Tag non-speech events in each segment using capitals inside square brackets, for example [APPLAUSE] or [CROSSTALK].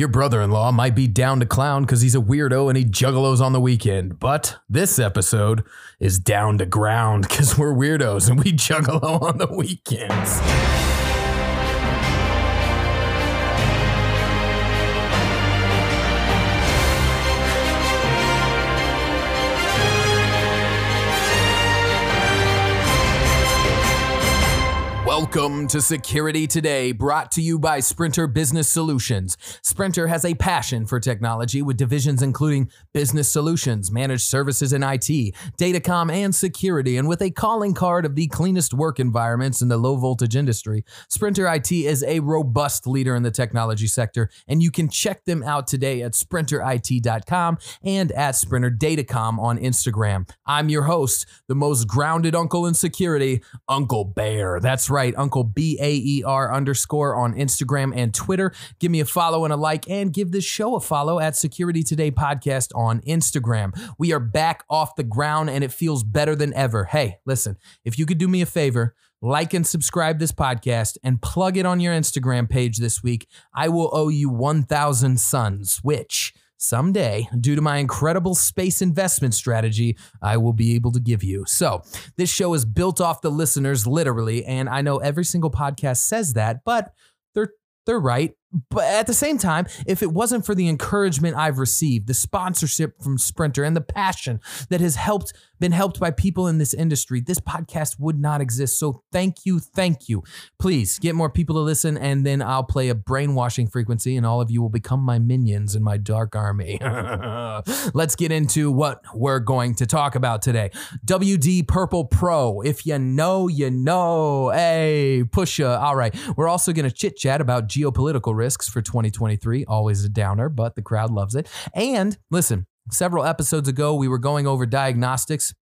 Your brother in law might be down to clown because he's a weirdo and he juggalos on the weekend. But this episode is down to ground because we're weirdos and we juggalo [LAUGHS] on the weekends. Welcome to Security Today, brought to you by Sprinter Business Solutions. Sprinter has a passion for technology with divisions including business solutions, managed services and IT, datacom, and security. And with a calling card of the cleanest work environments in the low voltage industry, Sprinter IT is a robust leader in the technology sector. And you can check them out today at sprinterit.com and at Sprinter Datacom on Instagram. I'm your host, the most grounded uncle in security, Uncle Bear. That's right right, Uncle B A E R underscore on Instagram and Twitter. Give me a follow and a like, and give this show a follow at Security Today Podcast on Instagram. We are back off the ground, and it feels better than ever. Hey, listen, if you could do me a favor, like and subscribe this podcast and plug it on your Instagram page this week, I will owe you 1,000 suns, which someday, due to my incredible space investment strategy, I will be able to give you. So, this show is built off the listeners, literally, and I know every single podcast says that, but they're they're right. But at the same time, if it wasn't for the encouragement I've received, the sponsorship from Sprinter, and the passion that has helped been helped by people in this industry, this podcast would not exist. So thank you, thank you. Please get more people to listen, and then I'll play a brainwashing frequency, and all of you will become my minions in my dark army. [LAUGHS] Let's get into what we're going to talk about today. WD Purple Pro. If you know, you know. Hey, pusha. All right. We're also going to chit chat about geopolitical risks for 2023. Always a downer, but the crowd loves it. And listen, several episodes ago, we were going over diagnostics.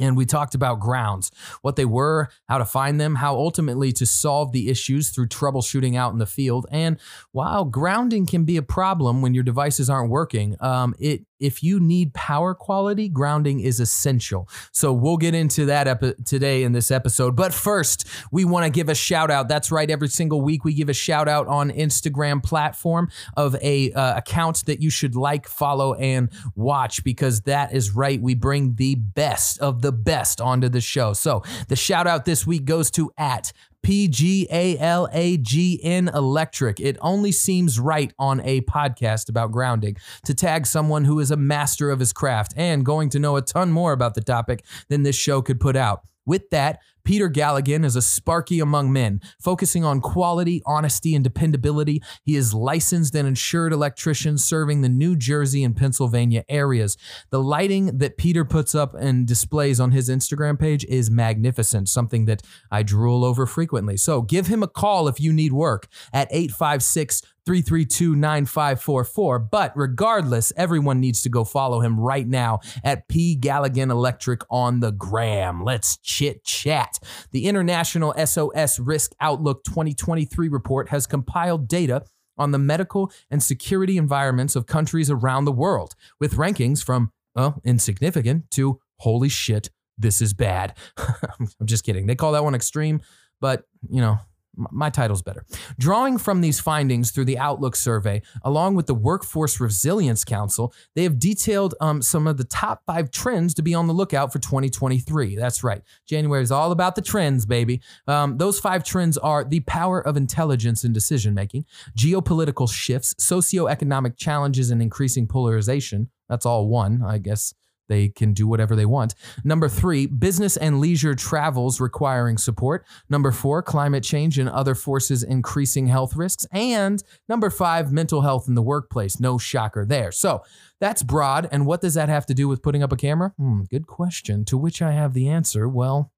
And we talked about grounds, what they were, how to find them, how ultimately to solve the issues through troubleshooting out in the field. And while grounding can be a problem when your devices aren't working, um, it if you need power quality, grounding is essential. So we'll get into that epi- today in this episode. But first, we want to give a shout out. That's right. Every single week, we give a shout out on Instagram platform of a uh, account that you should like, follow, and watch because that is right. We bring the best of the best onto the show. So the shout out this week goes to at P G A L A G N Electric. It only seems right on a podcast about grounding to tag someone who is a master of his craft and going to know a ton more about the topic than this show could put out. With that, Peter Galligan is a Sparky among men, focusing on quality, honesty, and dependability. He is licensed and insured electrician serving the New Jersey and Pennsylvania areas. The lighting that Peter puts up and displays on his Instagram page is magnificent, something that I drool over frequently. So give him a call if you need work at 856 332 9544. But regardless, everyone needs to go follow him right now at P. Galligan Electric on the gram. Let's chit chat. The International SOS Risk Outlook 2023 report has compiled data on the medical and security environments of countries around the world, with rankings from, well, insignificant to holy shit, this is bad. [LAUGHS] I'm just kidding. They call that one extreme, but, you know, my title's better. Drawing from these findings through the Outlook survey, along with the Workforce Resilience Council, they have detailed um, some of the top five trends to be on the lookout for 2023. That's right. January is all about the trends, baby. Um, those five trends are the power of intelligence in decision making, geopolitical shifts, socioeconomic challenges, and increasing polarization. That's all one, I guess. They can do whatever they want. Number three, business and leisure travels requiring support. Number four, climate change and other forces increasing health risks. And number five, mental health in the workplace. No shocker there. So that's broad. And what does that have to do with putting up a camera? Hmm, good question. To which I have the answer. Well,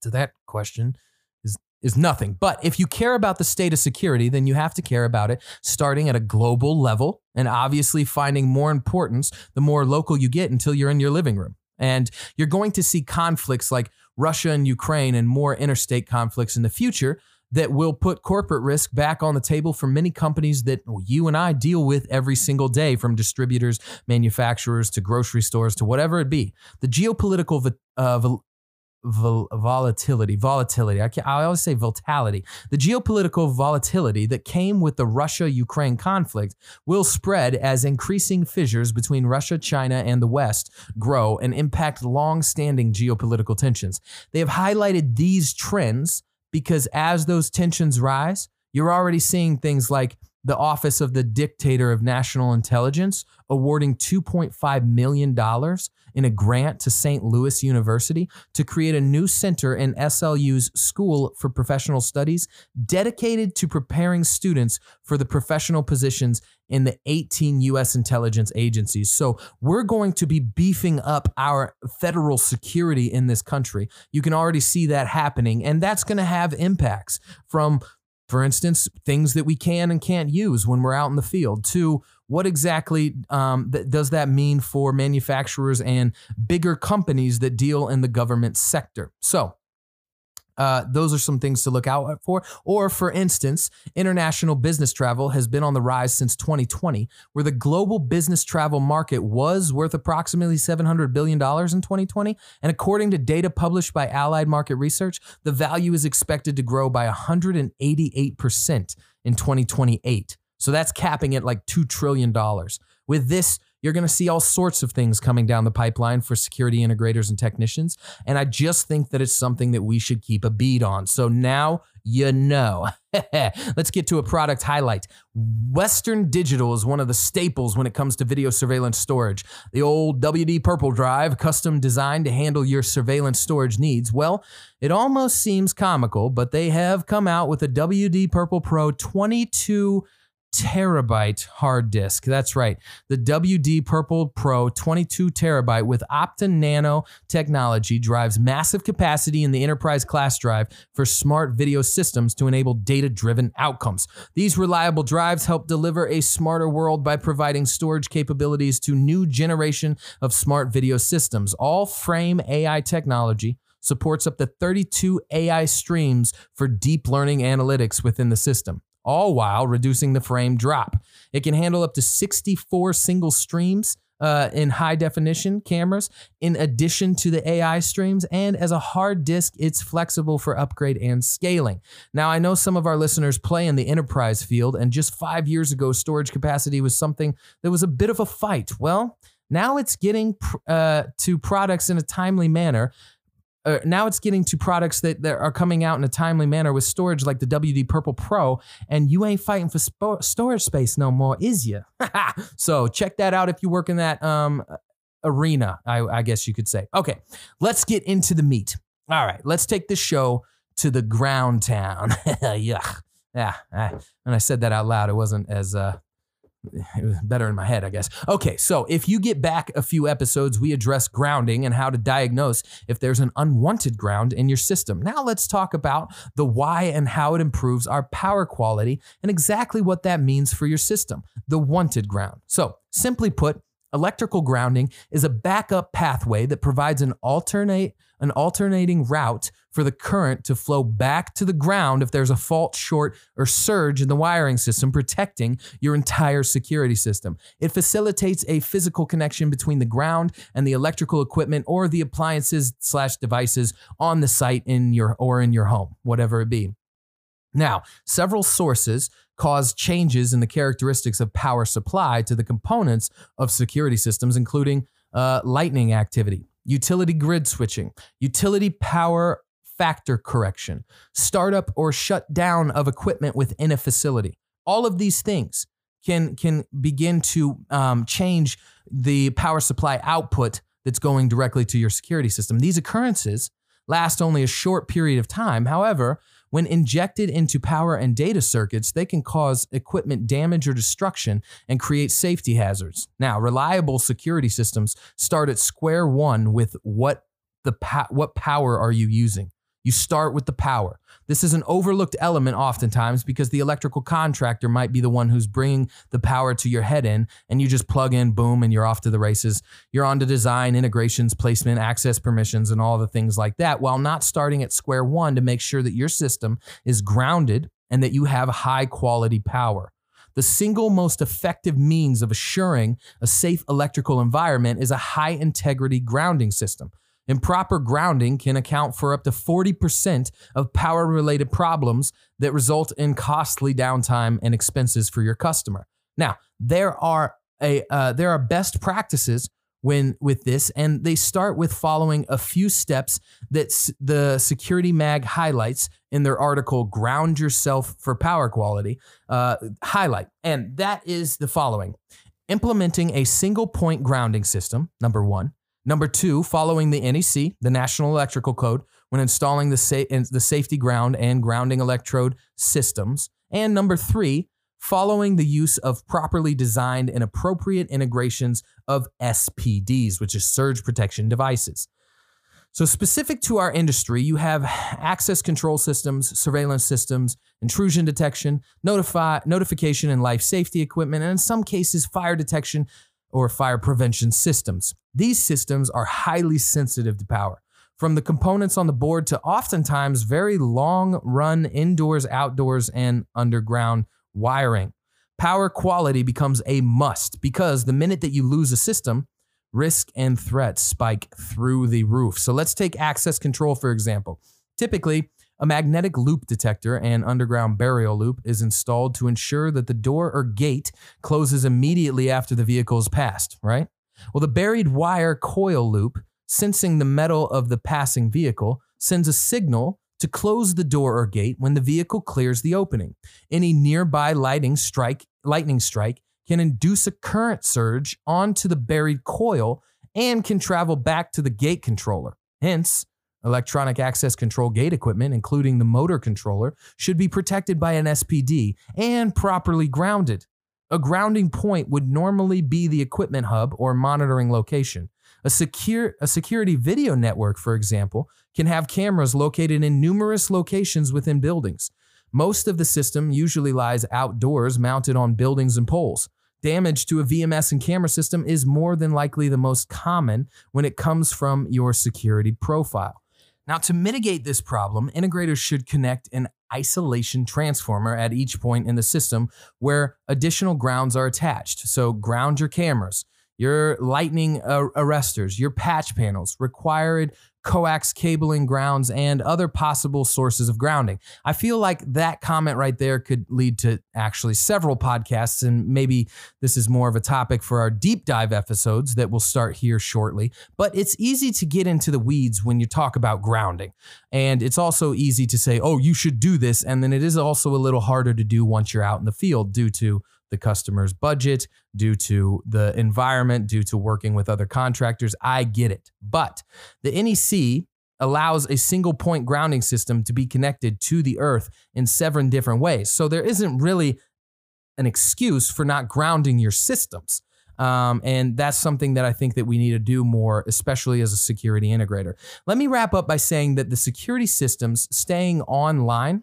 to that question, is nothing. But if you care about the state of security, then you have to care about it starting at a global level and obviously finding more importance the more local you get until you're in your living room. And you're going to see conflicts like Russia and Ukraine and more interstate conflicts in the future that will put corporate risk back on the table for many companies that you and I deal with every single day, from distributors, manufacturers to grocery stores to whatever it be. The geopolitical uh, vol- volatility, volatility. I, can, I always say volatility. The geopolitical volatility that came with the Russia Ukraine conflict will spread as increasing fissures between Russia, China, and the West grow and impact long standing geopolitical tensions. They have highlighted these trends because as those tensions rise, you're already seeing things like the Office of the Director of National Intelligence awarding $2.5 million in a grant to St. Louis University to create a new center in SLU's School for Professional Studies dedicated to preparing students for the professional positions in the 18 U.S. intelligence agencies. So we're going to be beefing up our federal security in this country. You can already see that happening, and that's going to have impacts from for instance, things that we can and can't use when we're out in the field. To what exactly um, th- does that mean for manufacturers and bigger companies that deal in the government sector? So, uh, those are some things to look out for. Or, for instance, international business travel has been on the rise since 2020, where the global business travel market was worth approximately $700 billion in 2020. And according to data published by Allied Market Research, the value is expected to grow by 188% in 2028. So that's capping at like $2 trillion. With this, you're going to see all sorts of things coming down the pipeline for security integrators and technicians. And I just think that it's something that we should keep a bead on. So now you know. [LAUGHS] Let's get to a product highlight. Western Digital is one of the staples when it comes to video surveillance storage. The old WD Purple drive, custom designed to handle your surveillance storage needs. Well, it almost seems comical, but they have come out with a WD Purple Pro 22 terabyte hard disk. That's right. The WD Purple Pro 22 terabyte with OptiNAND technology drives massive capacity in the enterprise class drive for smart video systems to enable data driven outcomes. These reliable drives help deliver a smarter world by providing storage capabilities to new generation of smart video systems. AllFrame AI technology supports up to 32 AI streams for deep learning analytics within the system all while reducing the frame drop. It can handle up to 64 single streams uh, in high definition cameras, in addition to the AI streams. And as a hard disk, it's flexible for upgrade and scaling. Now, I know some of our listeners play in the enterprise field, and just five years ago, storage capacity was something that was a bit of a fight. Well, now it's getting uh, to products in a timely manner uh, now it's getting to products that, that are coming out in a timely manner with storage like the WD Purple Pro, and you ain't fighting for sp- storage space no more, is you? [LAUGHS] so check that out if you work in that um, arena, I, I guess you could say. Okay, let's get into the meat. All right, let's take this show to the ground town. [LAUGHS] Yuck. Yeah, I, I said that out loud, it wasn't as uh, it was [LAUGHS] better in my head, I guess. Okay, so if you get back a few episodes, we address grounding and how to diagnose if there's an unwanted ground in your system. Now let's talk about the why and how it improves our power quality and exactly what that means for your system, the wanted ground. So, simply put, Electrical grounding is a backup pathway that provides an alternate an alternating route for the current to flow back to the ground if there's a fault, short, or surge in the wiring system, protecting your entire security system. It facilitates a physical connection between the ground and the electrical equipment or the appliances slash devices on the site in your or in your home, whatever it be. Now, several sources cause changes in the characteristics of power supply to the components of security systems, including uh, lightning activity, utility grid switching, utility power factor correction, startup or shut down of equipment within a facility. All of these things can, can begin to um, change the power supply output that's going directly to your security system. These occurrences last only a short period of time. However, when injected into power and data circuits, they can cause equipment damage or destruction and create safety hazards. Now, reliable security systems start at square one with what the what power are you using? You start with the power. This is an overlooked element oftentimes because the electrical contractor might be the one who's bringing the power to your head in, and you just plug in, boom, and you're off to the races. You're on to design, integrations, placement, access permissions, and all the things like that, while not starting at square one to make sure that your system is grounded and that you have high quality power. The single most effective means of assuring a safe electrical environment is a high integrity grounding system. Improper grounding can account for up to 40% of power related problems that result in costly downtime and expenses for your customer. Now, there are a uh, there are best practices when with this and they start with following a few steps that s- the security mag highlights in their article ground yourself for power quality uh, highlight and that is the following implementing a single point grounding system number one number two following the nec the national electrical code when installing the, sa- the safety ground and grounding electrode systems and number three following the use of properly designed and appropriate integrations of SPDs, which is surge protection devices. So, specific to our industry, you have access control systems, surveillance systems, intrusion detection, notify, notification and life safety equipment, and in some cases, fire detection or fire prevention systems. These systems are highly sensitive to power. From the components on the board to oftentimes very long run indoors, outdoors, and underground wiring. Power quality becomes a must because the minute that you lose a system, risk and threats spike through the roof. So let's take access control, for example. Typically, a magnetic loop detector and underground burial loop is installed to ensure that the door or gate closes immediately after the vehicle is passed, right? Well, the buried wire coil loop, sensing the metal of the passing vehicle, sends a signal to close the door or gate when the vehicle clears the opening. Any nearby lightning strike, lightning strike can induce a current surge onto the buried coil and can travel back to the gate controller. Hence, electronic access control gate equipment, including the motor controller, should be protected by an SPD and properly grounded. A grounding point would normally be the equipment hub or monitoring location. A secure a security video network, for example, can have cameras located in numerous locations within buildings. Most of the system usually lies outdoors mounted on buildings and poles. Damage to a VMS and camera system is more than likely the most common when it comes from your security profile. Now, to mitigate this problem, integrators should connect an isolation transformer at each point in the system where additional grounds are attached. So, ground your cameras, your lightning uh, arresters, your patch panels, required coax cabling grounds, and other possible sources of grounding. I feel like that comment right there could lead to actually several podcasts, and maybe this is more of a topic for our deep dive episodes that will start here shortly. But it's easy to get into the weeds when you talk about grounding. And it's also easy to say, oh, you should do this. And then it is also a little harder to do once you're out in the field due to the customer's budget, due to the environment, due to working with other contractors. I get it. But the NEC allows a single point grounding system to be connected to the earth in seven different ways. So there isn't really an excuse for not grounding your systems. Um, and that's something that I think that we need to do more, especially as a security integrator. Let me wrap up by saying that the security systems staying online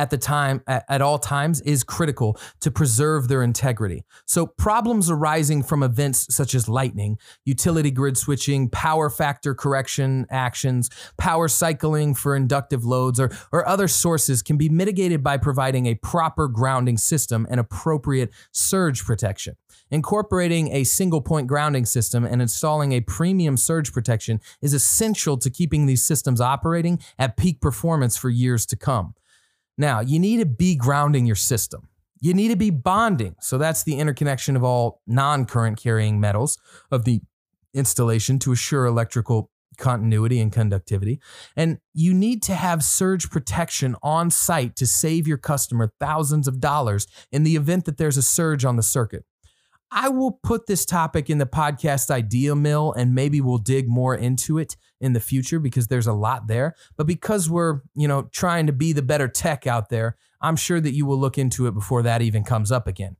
at the time at, at, all times is critical to preserve their integrity. So problems arising from events such as lightning, utility grid switching, power factor correction actions, power cycling for inductive loads or, or other sources can be mitigated by providing a proper grounding system and appropriate surge protection. Incorporating a single point grounding system and installing a premium surge protection is essential to keeping these systems operating at peak performance for years to come. Now, you need to be grounding your system. You need to be bonding. So that's the interconnection of all non current carrying metals of the installation to assure electrical continuity and conductivity. And you need to have surge protection on site to save your customer thousands of dollars in the event that there's a surge on the circuit. I will put this topic in the podcast idea mill and maybe we'll dig more into it in the future because there's a lot there. But because we're, you know, trying to be the better tech out there, I'm sure that you will look into it before that even comes up again.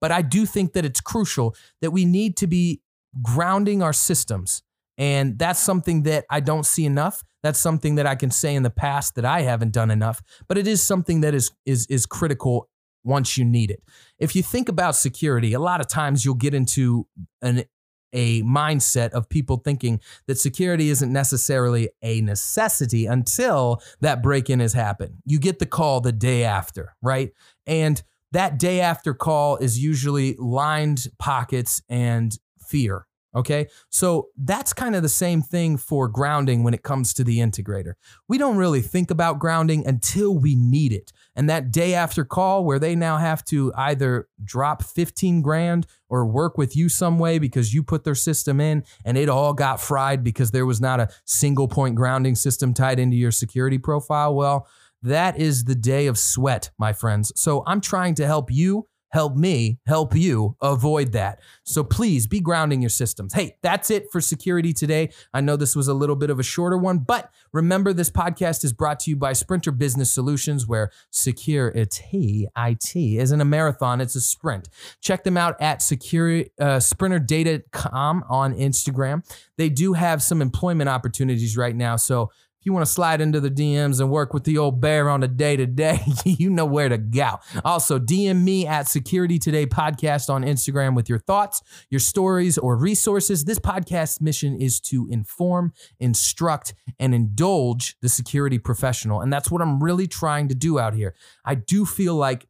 But I do think that it's crucial that we need to be grounding our systems. And that's something that I don't see enough. That's something that I can say in the past that I haven't done enough, but it is something that is is is critical once you need it. If you think about security, a lot of times you'll get into an a mindset of people thinking that security isn't necessarily a necessity until that break in has happened. You get the call the day after, right? And that day after call is usually lined pockets and fear. Okay. So that's kind of the same thing for grounding when it comes to the integrator. We don't really think about grounding until we need it. And that day after call where they now have to either drop 15 grand or work with you some way because you put their system in and it all got fried because there was not a single point grounding system tied into your security profile. Well, that is the day of sweat, my friends. So I'm trying to help you help me help you avoid that. So please be grounding your systems. Hey, that's it for security today. I know this was a little bit of a shorter one, but remember this podcast is brought to you by Sprinter Business Solutions, where security IT isn't a marathon, it's a sprint. Check them out at secure, uh, sprinterdata.com on Instagram. They do have some employment opportunities right now. So if you want to slide into the DMs and work with the old bear on a day to day, you know where to go. Also, DM me at Security Today Podcast on Instagram with your thoughts, your stories, or resources. This podcast mission is to inform, instruct, and indulge the security professional. And that's what I'm really trying to do out here. I do feel like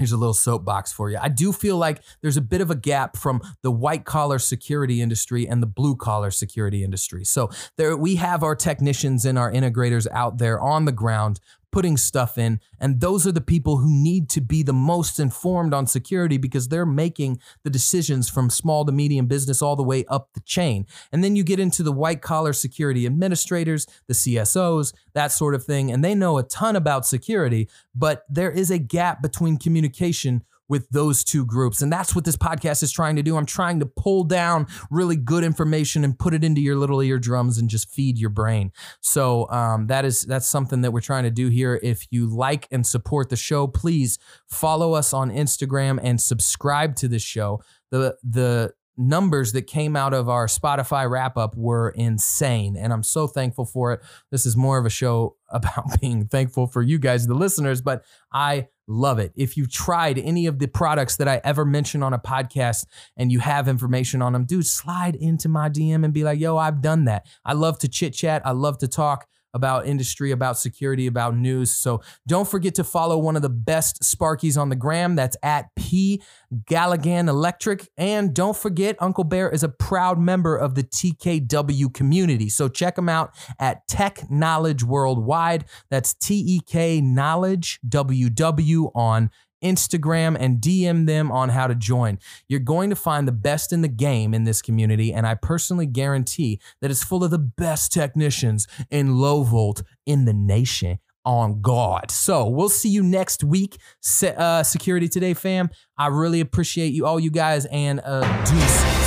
Here's a little soapbox for you. I do feel like there's a bit of a gap from the white collar security industry and the blue collar security industry. So there we have our technicians and our integrators out there on the ground putting stuff in. And those are the people who need to be the most informed on security because they're making the decisions from small to medium business all the way up the chain. And then you get into the white collar security administrators, the CSOs, that sort of thing. And they know a ton about security, but there is a gap between communication with those two groups. And that's what this podcast is trying to do. I'm trying to pull down really good information and put it into your little eardrums and just feed your brain. So um, that is that's something that we're trying to do here. If you like and support the show, please follow us on Instagram and subscribe to this show. The the numbers that came out of our Spotify wrap up were insane. And I'm so thankful for it. This is more of a show [LAUGHS] about being thankful for you guys, the listeners, but I love it. If you've tried any of the products that I ever mention on a podcast and you have information on them, dude, slide into my DM and be like, yo, I've done that. I love to chit chat. I love to talk about industry, about security, about news. So don't forget to follow one of the best Sparkies on the gram. That's at P Galligan Electric. And don't forget, Uncle Bear is a proud member of the TKW community. So check them out at Tech Knowledge Worldwide. That's T E K Knowledge WW on Instagram, and DM them on how to join. You're going to find the best in the game in this community, and I personally guarantee that it's full of the best technicians in low volt in the nation on God. So we'll see you next week, uh, Security Today fam. I really appreciate you, all you guys, and uh, deuces.